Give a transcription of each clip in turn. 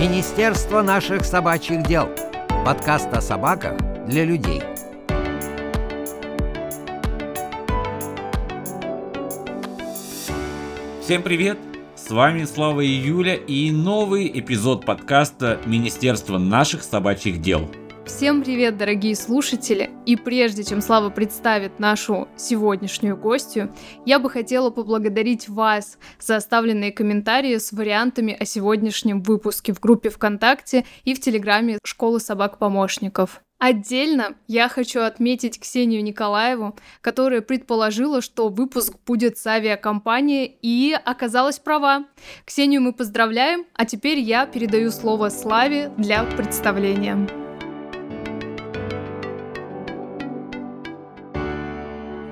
Министерство наших собачьих дел. Подкаст о собаках для людей. Всем привет! С вами Слава и Юля и новый эпизод подкаста Министерства наших собачьих дел. Всем привет, дорогие слушатели! И прежде чем Слава представит нашу сегодняшнюю гостью, я бы хотела поблагодарить вас за оставленные комментарии с вариантами о сегодняшнем выпуске в группе ВКонтакте и в Телеграме Школы собак-помощников. Отдельно я хочу отметить Ксению Николаеву, которая предположила, что выпуск будет с авиакомпании и оказалась права. Ксению мы поздравляем, а теперь я передаю слово Славе для представления.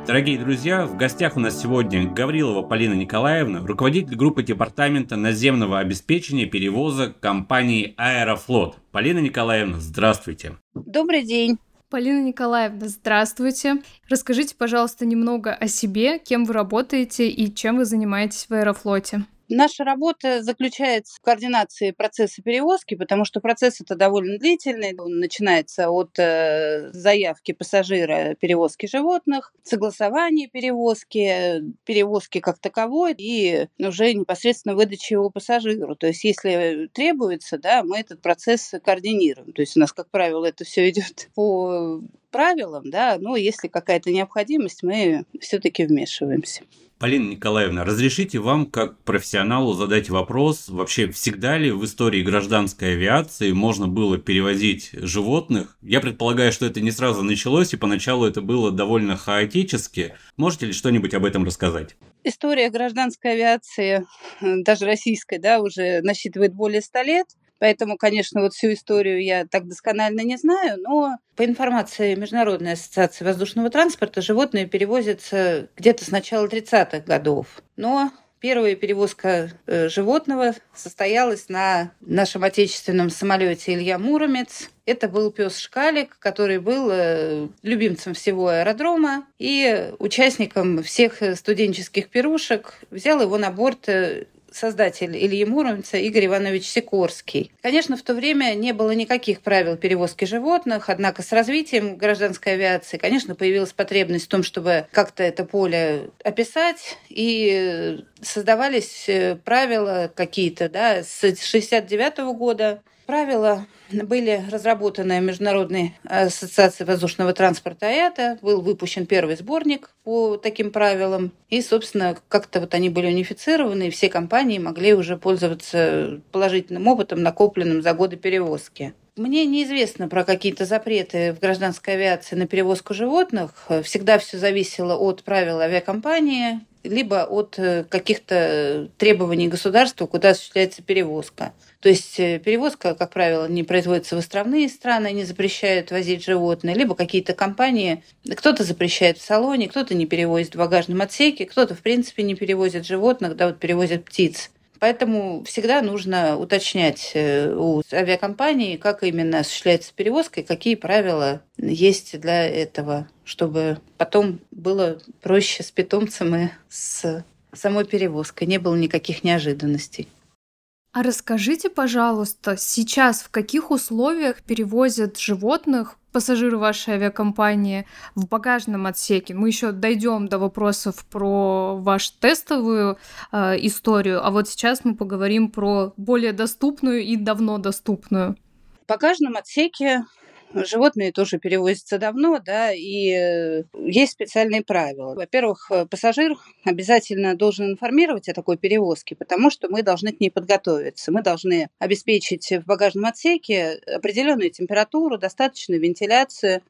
Дорогие друзья, в гостях у нас сегодня Гаврилова Полина Николаевна, руководитель группы департамента наземного обеспечения перевозок компании Аэрофлот. Полина Николаевна, здравствуйте. Добрый день. Полина Николаевна, здравствуйте. Расскажите, пожалуйста, немного о себе, кем вы работаете и чем вы занимаетесь в Аэрофлоте. Наша работа заключается в координации процесса перевозки, потому что процесс это довольно длительный. Он начинается от э, заявки пассажира перевозки животных, согласования перевозки, перевозки как таковой и уже непосредственно выдачи его пассажиру. То есть, если требуется, да, мы этот процесс координируем. То есть, у нас, как правило, это все идет по правилам, да, но если какая-то необходимость, мы все-таки вмешиваемся. Полина Николаевна, разрешите вам, как профессионалу, задать вопрос, вообще всегда ли в истории гражданской авиации можно было перевозить животных? Я предполагаю, что это не сразу началось, и поначалу это было довольно хаотически. Можете ли что-нибудь об этом рассказать? История гражданской авиации, даже российской, да, уже насчитывает более ста лет. Поэтому, конечно, вот всю историю я так досконально не знаю, но по информации Международной ассоциации воздушного транспорта животные перевозятся где-то с начала 30-х годов. Но Первая перевозка э, животного состоялась на нашем отечественном самолете Илья Муромец. Это был пес Шкалик, который был э, любимцем всего аэродрома и участником всех студенческих пирушек. Взял его на борт э, создатель Ильи Муромца Игорь Иванович Сикорский. Конечно, в то время не было никаких правил перевозки животных, однако с развитием гражданской авиации, конечно, появилась потребность в том, чтобы как-то это поле описать, и создавались э, правила какие-то, да, с 69 года правила были разработаны Международной ассоциацией воздушного транспорта АЯТА. Был выпущен первый сборник по таким правилам. И, собственно, как-то вот они были унифицированы, и все компании могли уже пользоваться положительным опытом, накопленным за годы перевозки. Мне неизвестно про какие-то запреты в гражданской авиации на перевозку животных. Всегда все зависело от правил авиакомпании, либо от э, каких-то требований государства, куда осуществляется перевозка. То есть э, перевозка, как правило, не производится в островные страны, не запрещают возить животные, либо какие-то компании, кто-то запрещает в салоне, кто-то не перевозит в багажном отсеке, кто-то, в принципе, не перевозит животных, да, вот перевозят птиц. Поэтому всегда нужно уточнять э, у авиакомпании, как именно осуществляется перевозка и какие правила есть для этого, чтобы потом было проще с питомцем и с самой перевозкой, не было никаких неожиданностей. А расскажите, пожалуйста, сейчас в каких условиях перевозят животных пассажиры вашей авиакомпании в багажном отсеке? Мы еще дойдем до вопросов про вашу тестовую э, историю, а вот сейчас мы поговорим про более доступную и давно доступную. В багажном отсеке Животные тоже перевозятся давно, да, и э, есть специальные правила. Во-первых, э, пассажир обязательно должен информировать о такой перевозке, потому что мы должны к ней подготовиться. Мы должны обеспечить в багажном отсеке определенную температуру, достаточную вентиляцию,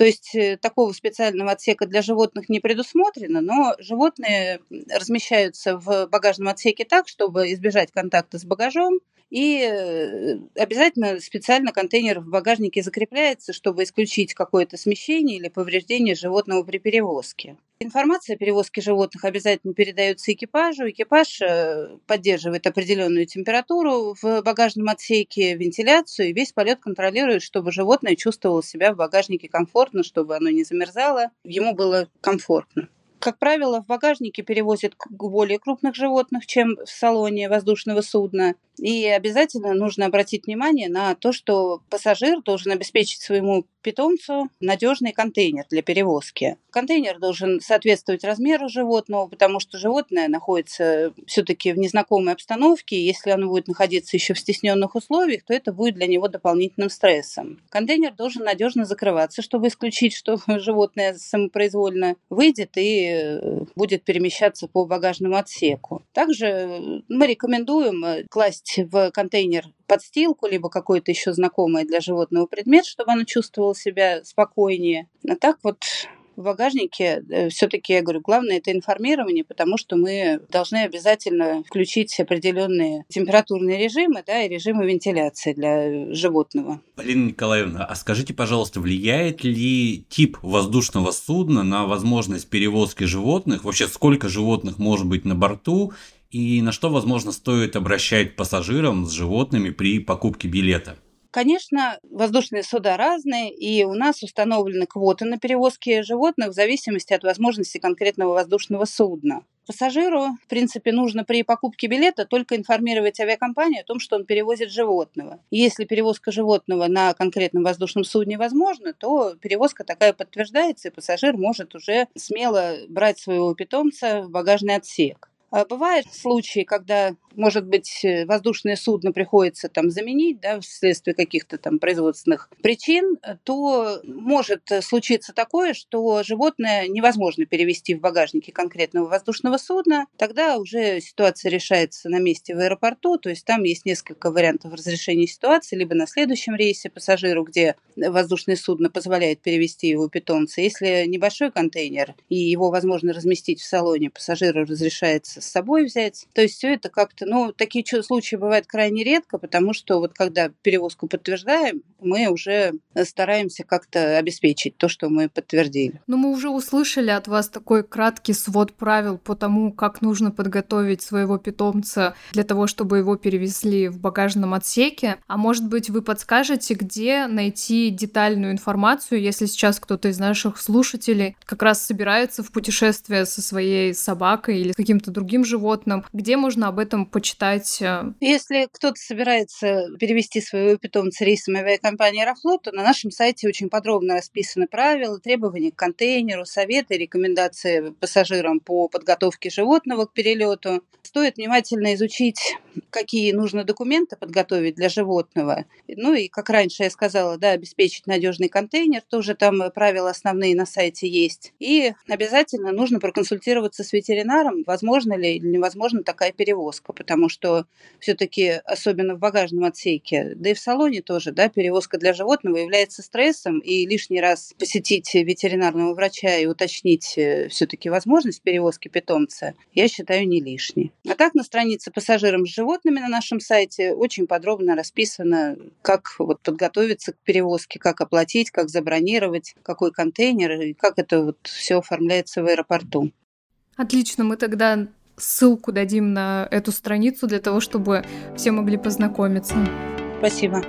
то есть э, такого специального отсека для животных не предусмотрено, но животные размещаются в багажном отсеке так, чтобы избежать контакта с багажом. И э, обязательно специально контейнер в багажнике закрепляется, чтобы исключить какое-то смещение или повреждение животного при перевозке. Информация о перевозке животных обязательно передается экипажу. Экипаж э, поддерживает определенную температуру в багажном отсеке, вентиляцию, и весь полет контролирует, чтобы животное чувствовало себя в багажнике комфортно, чтобы оно не замерзало, ему было комфортно. Как правило, в багажнике перевозят более крупных животных, чем в салоне воздушного судна. И обязательно нужно обратить внимание на то, что пассажир должен обеспечить своему питомцу надежный контейнер для перевозки. Контейнер должен соответствовать размеру животного, потому что животное находится все-таки в незнакомой обстановке. Если оно будет находиться еще в стесненных условиях, то это будет для него дополнительным стрессом. Контейнер должен надежно закрываться, чтобы исключить, что животное самопроизвольно выйдет и э, будет перемещаться по багажному отсеку. Также мы рекомендуем э, класть в контейнер подстилку, либо какой-то еще знакомый для животного предмет, чтобы оно чувствовало себя спокойнее. А так вот в багажнике э, все-таки, я говорю, главное это информирование, потому что мы должны обязательно включить определенные температурные режимы да, и режимы вентиляции для животного. Полина Николаевна, а скажите, пожалуйста, влияет ли тип воздушного судна на возможность перевозки животных? Вообще, сколько животных может быть на борту? И на что, возможно, стоит обращать пассажирам с животными при покупке билета? Конечно, воздушные суда разные, и у нас установлены квоты на перевозки животных в зависимости от возможности конкретного воздушного судна. Пассажиру, в принципе, нужно при покупке билета только информировать авиакомпанию о том, что он перевозит животного. Если перевозка животного на конкретном воздушном судне возможна, то перевозка такая подтверждается, и пассажир может уже смело брать своего питомца в багажный отсек. А бывают случаи, когда может быть, э, воздушное судно приходится там заменить, да, вследствие каких-то там производственных причин, то может случиться такое, что животное невозможно перевести в багажнике конкретного воздушного судна. Тогда уже ситуация решается на месте в аэропорту, то есть там есть несколько вариантов разрешения ситуации, либо на следующем рейсе пассажиру, где воздушное судно позволяет перевести его питомца. Если небольшой контейнер и его возможно разместить в салоне, пассажиру разрешается с собой взять. То есть все это как-то как Ну, такие случаи бывают крайне редко, потому что вот когда перевозку подтверждаем, мы уже стараемся как-то обеспечить то, что мы подтвердили. Но мы уже услышали от вас такой краткий свод правил по тому, как нужно подготовить своего питомца для того, чтобы его перевезли в багажном отсеке. А может быть, вы подскажете, где найти детальную информацию, если сейчас кто-то из наших слушателей как раз собирается в путешествие со своей собакой или каким-то другим животным, где можно об этом почитать? Э, Если кто-то собирается перевести своего питомца рейсом авиакомпании «Аэрофлот», то на нашем сайте очень подробно расписаны правила, требования к контейнеру, советы, рекомендации пассажирам по подготовке животного к перелету. Стоит внимательно изучить, какие нужно документы подготовить для животного. Ну и, как раньше я сказала, да, обеспечить надежный контейнер, тоже там правила основные на сайте есть. И обязательно нужно проконсультироваться с ветеринаром, возможно ли или невозможно такая перевозка потому что все-таки, особенно в багажном отсеке, да и в салоне тоже, да, перевозка для животного является стрессом, и лишний раз посетить ветеринарного врача и уточнить э, все-таки возможность перевозки питомца, я считаю не лишней. А так на странице пассажирам с животными на нашем сайте очень подробно расписано, как вот подготовиться к перевозке, как оплатить, как забронировать, какой контейнер и как это вот все оформляется в аэропорту. Отлично, мы тогда ссылку дадим на эту страницу для того, чтобы все могли познакомиться. Спасибо.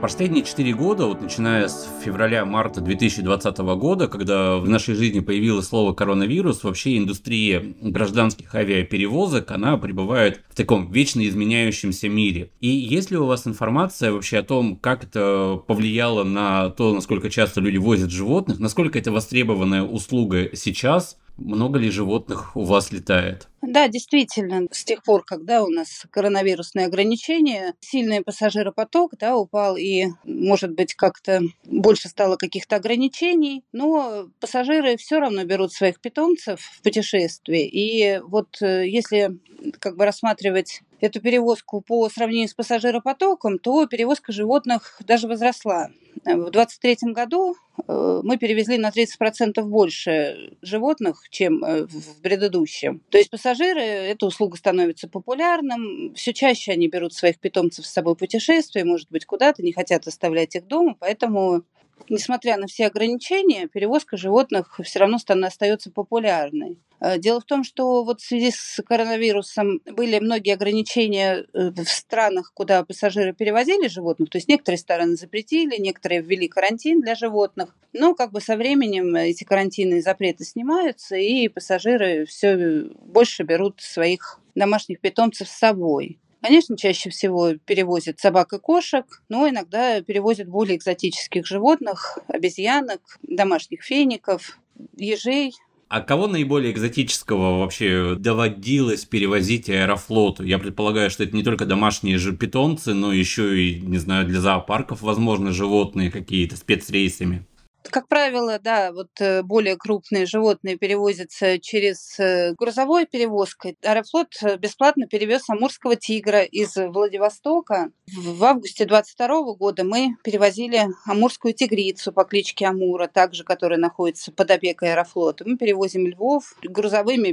Последние четыре года, вот начиная с февраля-марта 2020 года, когда в нашей жизни появилось слово коронавирус, вообще индустрия гражданских авиаперевозок, она пребывает в таком вечно изменяющемся мире. И есть ли у вас информация вообще о том, как это повлияло на то, насколько часто люди возят животных, насколько это востребованная услуга сейчас, много ли животных у вас летает? Да, действительно, с тех пор, когда у нас коронавирусные ограничения, сильный пассажиропоток да, упал, и, может быть, как-то больше стало каких-то ограничений, но пассажиры все равно берут своих питомцев в путешествие. И вот э, если как бы рассматривать эту перевозку по сравнению с пассажиропотоком, то перевозка животных даже возросла. В 2023 году э, мы перевезли на 30% больше животных, чем э, в предыдущем. То есть пассажиры, эта услуга становится популярным, все чаще они берут своих питомцев с собой в путешествие, может быть, куда-то, не хотят оставлять их дома, поэтому несмотря на все ограничения, перевозка животных все равно остается популярной. Э, дело в том, что вот в связи с коронавирусом были многие ограничения э, в странах, куда пассажиры перевозили животных. То есть некоторые стороны запретили, некоторые ввели карантин для животных. Но как бы со временем эти карантины и запреты снимаются, и пассажиры все больше берут своих домашних питомцев с собой. Конечно, чаще всего перевозят собак и кошек, но иногда перевозят более экзотических животных, обезьянок, домашних феников, ежей, а кого наиболее экзотического вообще доводилось перевозить аэрофлоту? Я предполагаю, что это не только домашние же питомцы, но еще и, не знаю, для зоопарков, возможно, животные какие-то спецрейсами. Как правило, да, вот э, более крупные животные перевозятся через э, грузовой перевозкой. Аэрофлот э, бесплатно перевез амурского тигра из Владивостока. В августе 22 года мы перевозили амурскую тигрицу по кличке Амура, также которая находится под опекой Аэрофлота. Мы перевозим львов. Грузовыми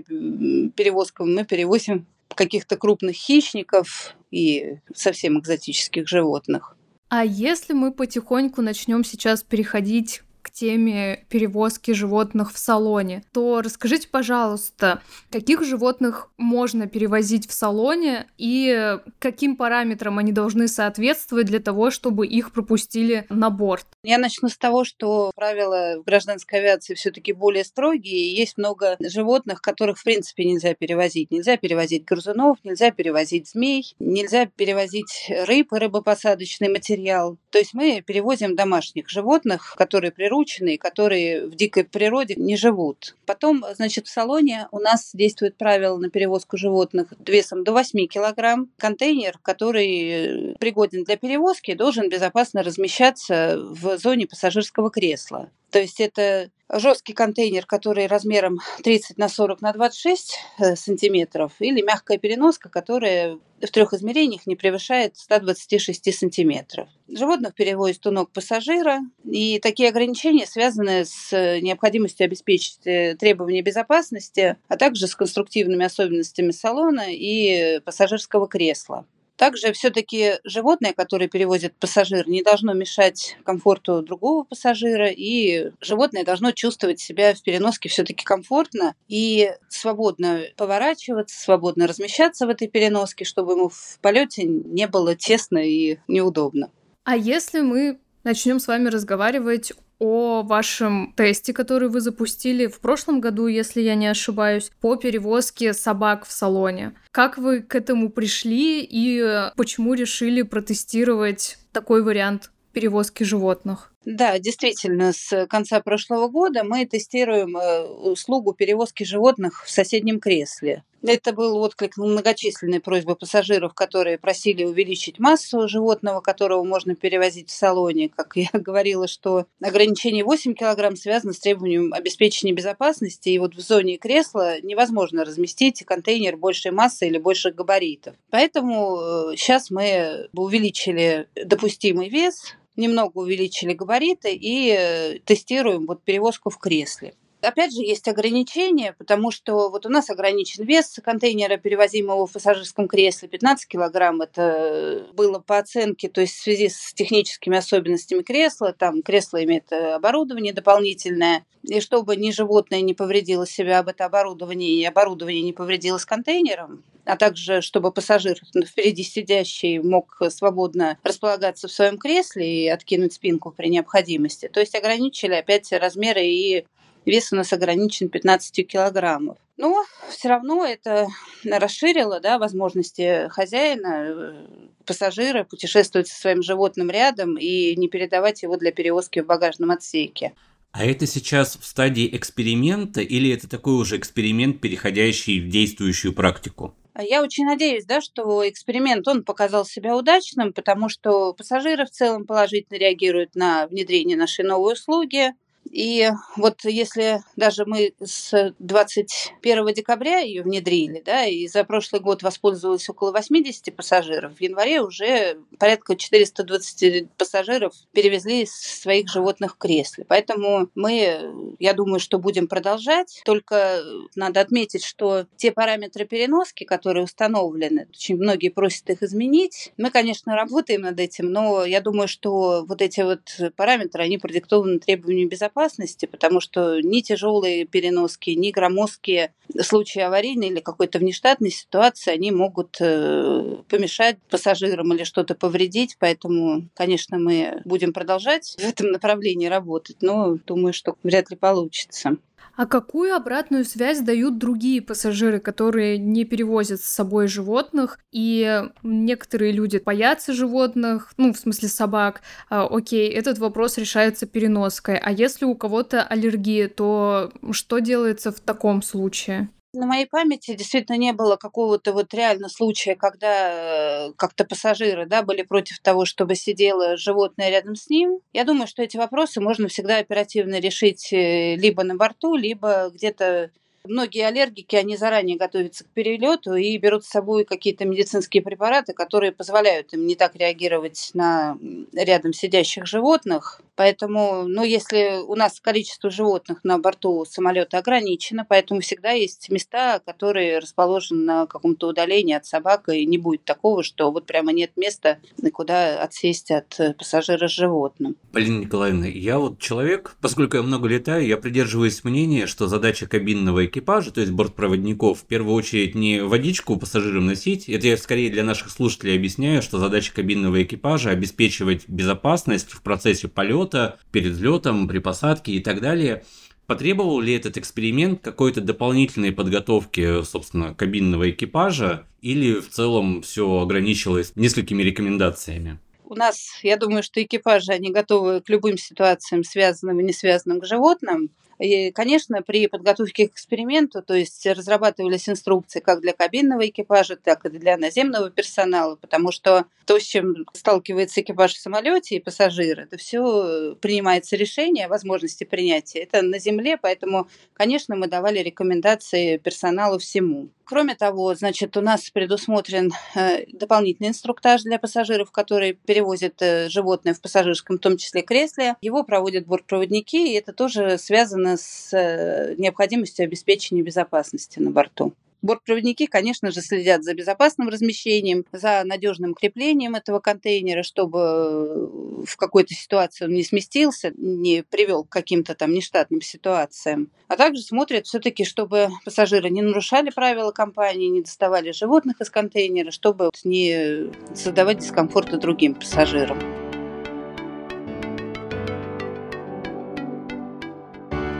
перевозками мы перевозим каких-то крупных хищников и совсем экзотических животных. А если мы потихоньку начнем сейчас переходить к теме перевозки животных в салоне, то расскажите, пожалуйста, каких животных можно перевозить в салоне и каким параметрам они должны соответствовать для того, чтобы их пропустили на борт? Я начну с того, что правила в гражданской авиации все-таки более строгие, есть много животных, которых в принципе нельзя перевозить. Нельзя перевозить грызунов, нельзя перевозить змей, нельзя перевозить рыб и рыбопосадочный материал. То есть мы перевозим домашних животных, которые приручены прирученные, которые в дикой природе не живут. Потом, значит, в салоне у нас действует правило на перевозку животных весом до 8 килограмм. Контейнер, который пригоден для перевозки, должен безопасно размещаться в зоне пассажирского кресла. То есть это жесткий контейнер, который размером 30 на 40 на 26 э, сантиметров, или мягкая переноска, которая в трех измерениях не превышает 126 сантиметров. Животных перевозят у ног пассажира, и такие ограничения связаны с необходимостью обеспечить э, требования безопасности, а также с конструктивными особенностями салона и пассажирского кресла. Также все-таки животное, которое перевозит пассажир, не должно мешать комфорту другого пассажира, и животное должно чувствовать себя в переноске все-таки комфортно и свободно поворачиваться, свободно размещаться в этой переноске, чтобы ему в полете не было тесно и неудобно. А если мы начнем с вами разговаривать о вашем тесте, который вы запустили в прошлом году, если я не ошибаюсь, по перевозке собак в салоне. Как вы к этому пришли и почему решили протестировать такой вариант перевозки животных? Да, действительно, с конца прошлого года мы тестируем э, услугу перевозки животных в соседнем кресле. Это был отклик на многочисленные просьбы пассажиров, которые просили увеличить массу животного, которого можно перевозить в салоне. Как я говорила, что ограничение 8 килограмм связано с требованием обеспечения безопасности, и вот в зоне кресла невозможно разместить контейнер большей массы или больших габаритов. Поэтому сейчас э, мы увеличили допустимый вес немного увеличили габариты и э, тестируем вот перевозку в кресле. Опять же, есть ограничения, потому что вот у нас ограничен вес контейнера, перевозимого в пассажирском кресле, 15 килограмм. Это было по оценке, то есть в связи с техническими особенностями кресла, там кресло имеет э, оборудование дополнительное, и чтобы ни животное не повредило себя об это оборудование, и оборудование не повредилось контейнером, а также чтобы пассажир впереди сидящий мог свободно располагаться в своем кресле и откинуть спинку при необходимости. То есть ограничили опять размеры и вес у нас ограничен 15 килограммов. Но все равно это расширило да, возможности хозяина, э, пассажира путешествовать со своим животным рядом и не передавать его для перевозки в багажном отсеке. А это сейчас в стадии эксперимента или это такой уже эксперимент, переходящий в действующую практику? Я очень надеюсь, да, что эксперимент, он показал себя удачным, потому что пассажиры в целом положительно реагируют на внедрение нашей новой услуги. И вот если даже мы с 21 декабря ее внедрили, да, и за прошлый год воспользовалось около 80 пассажиров, в январе уже порядка 420 пассажиров перевезли своих животных в кресле. Поэтому мы, я думаю, что будем продолжать. Только надо отметить, что те параметры переноски, которые установлены, очень многие просят их изменить. Мы, конечно, работаем над этим, но я думаю, что вот эти вот параметры, они продиктованы требованиями безопасности, потому что ни тяжелые переноски, ни громоздкие случаи аварийной или какой-то внештатной ситуации, они могут э, помешать пассажирам или что-то повредить. Поэтому, конечно, мы будем продолжать в этом направлении работать, но думаю, что вряд ли получится. А какую обратную связь дают другие пассажиры, которые не перевозят с собой животных? И некоторые люди боятся животных, ну, в смысле собак. А, окей, этот вопрос решается переноской. А если у кого-то аллергия, то что делается в таком случае? На моей памяти действительно не было какого-то вот реально случая, когда э, как-то пассажиры да, были против того, чтобы сидело животное рядом с ним. Я думаю, что эти вопросы можно всегда оперативно решить э, либо на борту, либо где-то Многие аллергики, они заранее готовятся к перелету и берут с собой какие-то медицинские препараты, которые позволяют им не так реагировать на рядом сидящих животных. Поэтому, ну, если у нас количество животных на борту самолета ограничено, поэтому всегда есть места, которые расположены на каком-то удалении от собак, и не будет такого, что вот прямо нет места, куда отсесть от пассажира с животным. Полина Николаевна, я вот человек, поскольку я много летаю, я придерживаюсь мнения, что задача кабинного экипажа, то есть бортпроводников, в первую очередь не водичку пассажирам носить, это я скорее для наших слушателей объясняю, что задача кабинного экипажа обеспечивать безопасность в процессе полета, перед взлетом, при посадке и так далее. Потребовал ли этот эксперимент какой-то дополнительной подготовки, собственно, кабинного экипажа, или в целом все ограничилось несколькими рекомендациями? У нас, я думаю, что экипажи, они готовы к любым ситуациям, связанным и не связанным к животным. И, конечно, при подготовке к эксперименту, то есть разрабатывались инструкции как для кабинного экипажа, так и для наземного персонала, потому что то, с чем сталкивается экипаж в самолете и пассажиры, это все принимается решение возможности принятия. Это на земле, поэтому, конечно, мы давали рекомендации персоналу всему. Кроме того, значит, у нас предусмотрен э, дополнительный инструктаж для пассажиров, которые перевозят э, животное в пассажирском, в том числе кресле. Его проводят бортпроводники, и это тоже связано с э, необходимостью обеспечения безопасности на борту. Бортпроводники, конечно же, следят за безопасным размещением, за надежным креплением этого контейнера, чтобы в какой-то ситуации он не сместился, не привел к каким-то там нештатным ситуациям. А также смотрят все-таки, чтобы пассажиры не нарушали правила компании, не доставали животных из контейнера, чтобы не создавать дискомфорта другим пассажирам.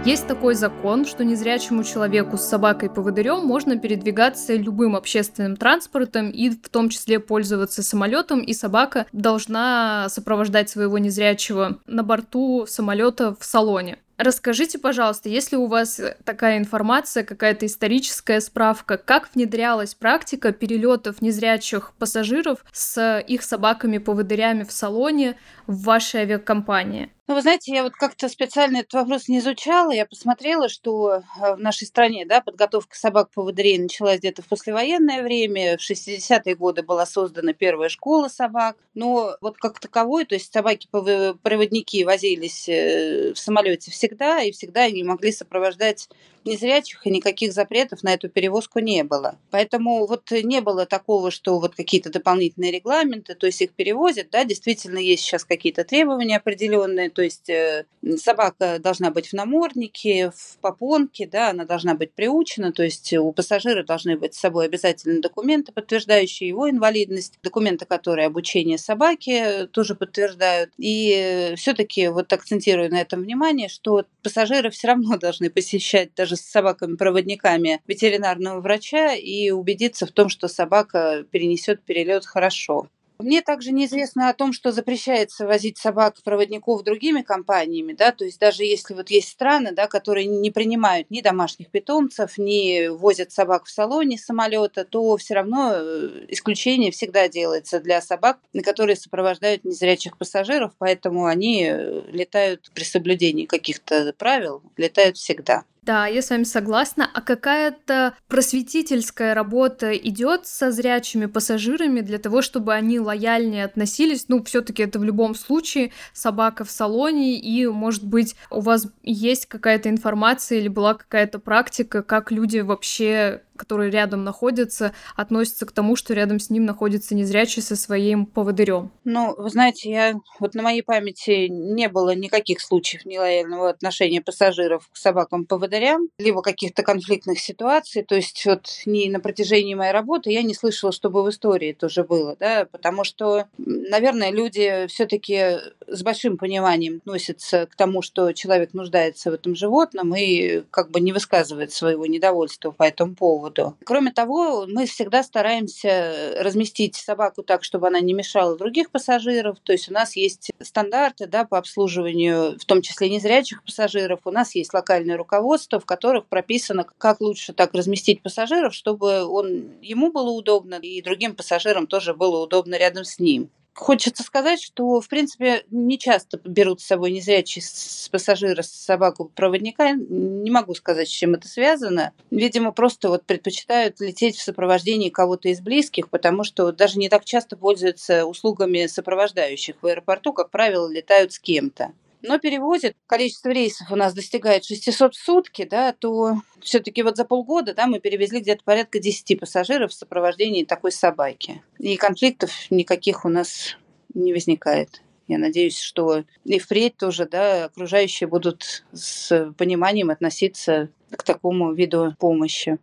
Есть такой закон, что незрячему человеку с собакой-поводырем можно передвигаться любым общественным транспортом и в том числе пользоваться самолетом, и собака должна сопровождать своего незрячего на борту самолета в салоне. Расскажите, пожалуйста, если у вас такая информация, какая-то историческая справка, как внедрялась практика перелетов незрячих пассажиров с их собаками-поводырями в салоне в вашей авиакомпании? Ну, вы знаете, я вот как-то специально этот вопрос не изучала. Я посмотрела, что э, в нашей стране да, подготовка собак-поводырей началась где-то в послевоенное время. В 60-е годы была создана первая школа собак. Но вот как таковой, то есть собаки-проводники возились э, в самолете всегда, и всегда они могли сопровождать незрячих, и никаких запретов на эту перевозку не было. Поэтому вот не было такого, что вот какие-то дополнительные регламенты, то есть их перевозят, да, действительно есть сейчас какие-то требования определенные, то есть э, собака должна быть в наморднике, в попонке, да, она должна быть приучена, то есть у пассажира должны быть с собой обязательно документы, подтверждающие его инвалидность, документы, которые обучение собаки тоже подтверждают. И все-таки вот акцентирую на этом внимание, что пассажиры все равно должны посещать даже с собаками-проводниками ветеринарного врача и убедиться в том, что собака перенесет перелет хорошо. Мне также неизвестно о том, что запрещается возить собак-проводников другими компаниями, да, то есть даже если вот есть страны, да, которые не принимают ни домашних питомцев, ни возят собак в салоне самолета, то все равно э, исключение всегда делается для собак, которые сопровождают незрячих пассажиров, поэтому они э, летают при соблюдении каких-то правил, летают всегда. Да, я с вами согласна. А какая-то просветительская работа идет со зрячими пассажирами для того, чтобы они лояльнее относились? Ну, все-таки это в любом случае собака в салоне, и, может быть, у вас есть какая-то информация или была какая-то практика, как люди вообще которые рядом находятся, относятся к тому, что рядом с ним находится незрячий со своим поводырем? Ну, вы знаете, я вот на моей памяти не было никаких случаев нелояльного отношения пассажиров к собакам-поводырям, либо каких-то конфликтных ситуаций. То есть вот не на протяжении моей работы я не слышала, чтобы в истории тоже было, да, потому что, наверное, люди все-таки с большим пониманием относятся к тому, что человек нуждается в этом животном и как бы не высказывает своего недовольства по этому поводу поводу. Кроме того, мы всегда стараемся разместить собаку так, чтобы она не мешала других пассажиров. То есть у нас есть стандарты да, по обслуживанию, в том числе незрячих пассажиров. У нас есть локальное руководство, в которых прописано, как лучше так разместить пассажиров, чтобы он, ему было удобно и другим пассажирам тоже было удобно рядом с ним. Хочется сказать, что, в принципе, не часто берут с собой незрячие с пассажира с собаку-проводника. Не могу сказать, с чем это связано. Видимо, просто вот предпочитают лететь в сопровождении кого-то из близких, потому что даже не так часто пользуются услугами сопровождающих в аэропорту, как правило, летают с кем-то но перевозит, количество рейсов у нас достигает 600 в сутки, да, то все-таки вот за полгода да, мы перевезли где-то порядка 10 пассажиров в сопровождении такой собаки. И конфликтов никаких у нас не возникает. Я надеюсь, что и впредь тоже да, окружающие будут с пониманием относиться к такому виду помощи.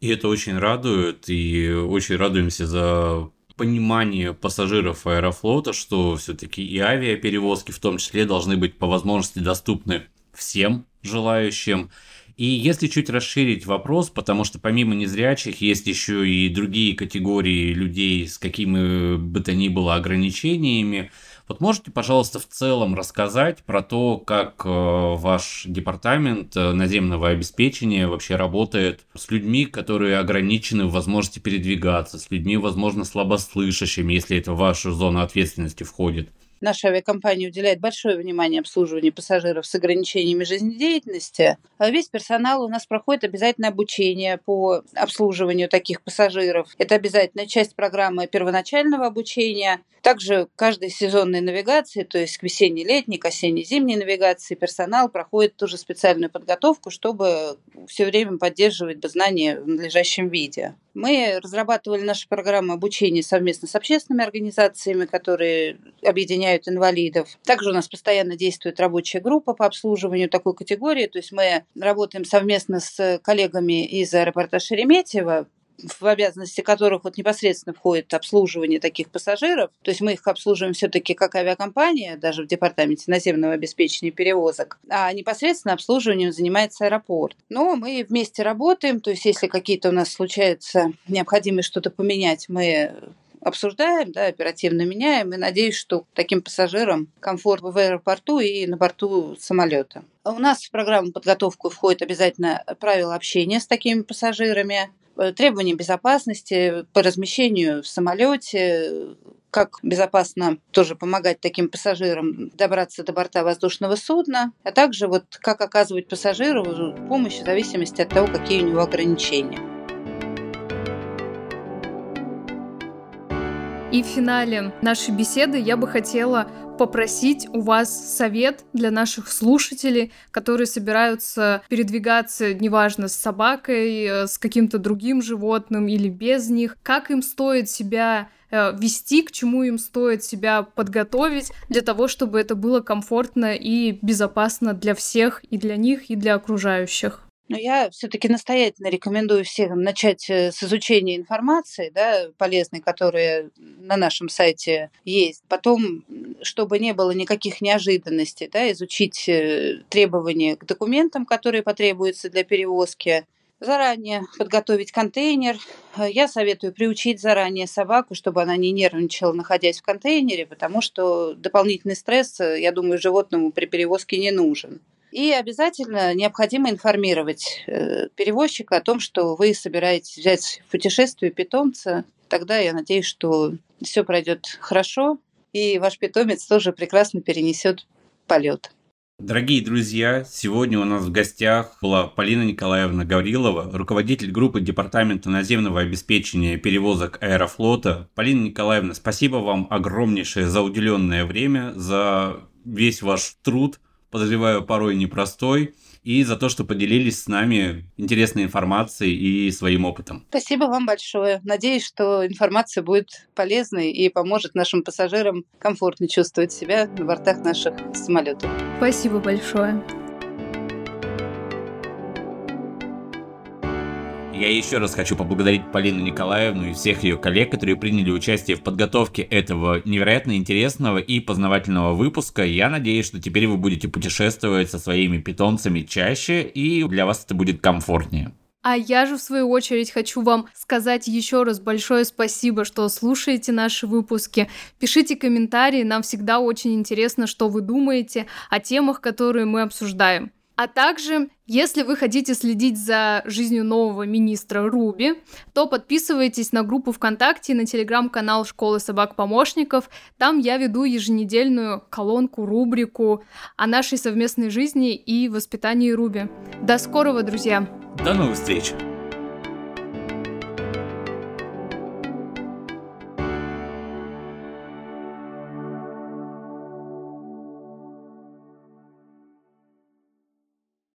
И это очень радует, и очень радуемся за понимание пассажиров Аэрофлота, что все-таки и авиаперевозки в том числе должны быть по возможности доступны всем желающим. И если чуть расширить вопрос, потому что помимо незрячих есть еще и другие категории людей с какими бы то ни было ограничениями, вот можете, пожалуйста, в целом рассказать про то, как э, ваш департамент э, наземного обеспечения вообще работает с людьми, которые ограничены в возможности передвигаться, с людьми, возможно, слабослышащими, если это в вашу зону ответственности входит? Наша авиакомпания уделяет большое внимание обслуживанию пассажиров с ограничениями жизнедеятельности. А весь персонал у нас проходит обязательное обучение по обслуживанию таких пассажиров. Это обязательная часть программы первоначального обучения. Также каждой сезонной навигации, то есть к весенней-летней, к осенне-зимней навигации, персонал проходит тоже специальную подготовку, чтобы все время поддерживать знания в надлежащем виде. Мы разрабатывали нашу программу обучения совместно с общественными организациями, которые объединяют инвалидов. Также у нас постоянно действует рабочая группа по обслуживанию такой категории. То есть мы работаем совместно с коллегами из аэропорта Шереметьево, в обязанности которых вот непосредственно входит обслуживание таких пассажиров. То есть мы их обслуживаем все-таки как авиакомпания, даже в департаменте наземного обеспечения перевозок, а непосредственно обслуживанием занимается аэропорт. Но мы вместе работаем, то есть если какие-то у нас случаются необходимость что-то поменять, мы обсуждаем, да, оперативно меняем, и надеюсь, что таким пассажирам комфорт в аэропорту и на борту самолета. У нас в программу подготовку входит обязательно правила общения с такими пассажирами, требования безопасности по размещению в самолете, как безопасно тоже помогать таким пассажирам добраться до борта воздушного судна, а также вот как оказывать пассажиру помощь в зависимости от того, какие у него ограничения. И в финале нашей беседы я бы хотела попросить у вас совет для наших слушателей, которые собираются передвигаться, неважно, с собакой, э, с каким-то другим животным или без них. Как им стоит себя э, вести, к чему им стоит себя подготовить для того, чтобы это было комфортно и безопасно для всех, и для них, и для окружающих. Но я все-таки настоятельно рекомендую всем начать э, с изучения информации, да, полезной, которая на нашем сайте есть. Потом, чтобы не было никаких неожиданностей, да, изучить э, требования к документам, которые потребуются для перевозки, заранее подготовить контейнер. Я советую приучить заранее собаку, чтобы она не нервничала, находясь в контейнере, потому что дополнительный стресс, я думаю, животному при перевозке не нужен. И обязательно необходимо информировать э, перевозчика о том, что вы собираетесь взять в путешествие питомца. Тогда я надеюсь, что все пройдет хорошо, и ваш питомец тоже прекрасно перенесет полет. Дорогие друзья, сегодня у нас в гостях была Полина Николаевна Гаврилова, руководитель группы Департамента наземного обеспечения перевозок Аэрофлота. Полина Николаевна, спасибо вам огромнейшее за уделенное время, за весь ваш труд, подозреваю, порой непростой и за то, что поделились с нами интересной информацией и своим опытом. Спасибо вам большое. Надеюсь, что информация будет полезной и поможет нашим пассажирам комфортно чувствовать себя на бортах наших самолетов. Спасибо большое. Я еще раз хочу поблагодарить Полину Николаевну и всех ее коллег, которые приняли участие в подготовке этого невероятно интересного и познавательного выпуска. Я надеюсь, что теперь вы будете путешествовать со своими питомцами чаще, и для вас это будет комфортнее. А я же, в свою очередь, хочу вам сказать еще раз большое спасибо, что слушаете наши выпуски. Пишите комментарии, нам всегда очень интересно, что вы думаете о темах, которые мы обсуждаем. А также, если вы хотите следить за жизнью нового министра Руби, то подписывайтесь на группу ВКонтакте и на телеграм-канал Школы собак-помощников. Там я веду еженедельную колонку, рубрику о нашей совместной жизни и воспитании Руби. До скорого, друзья! До новых встреч!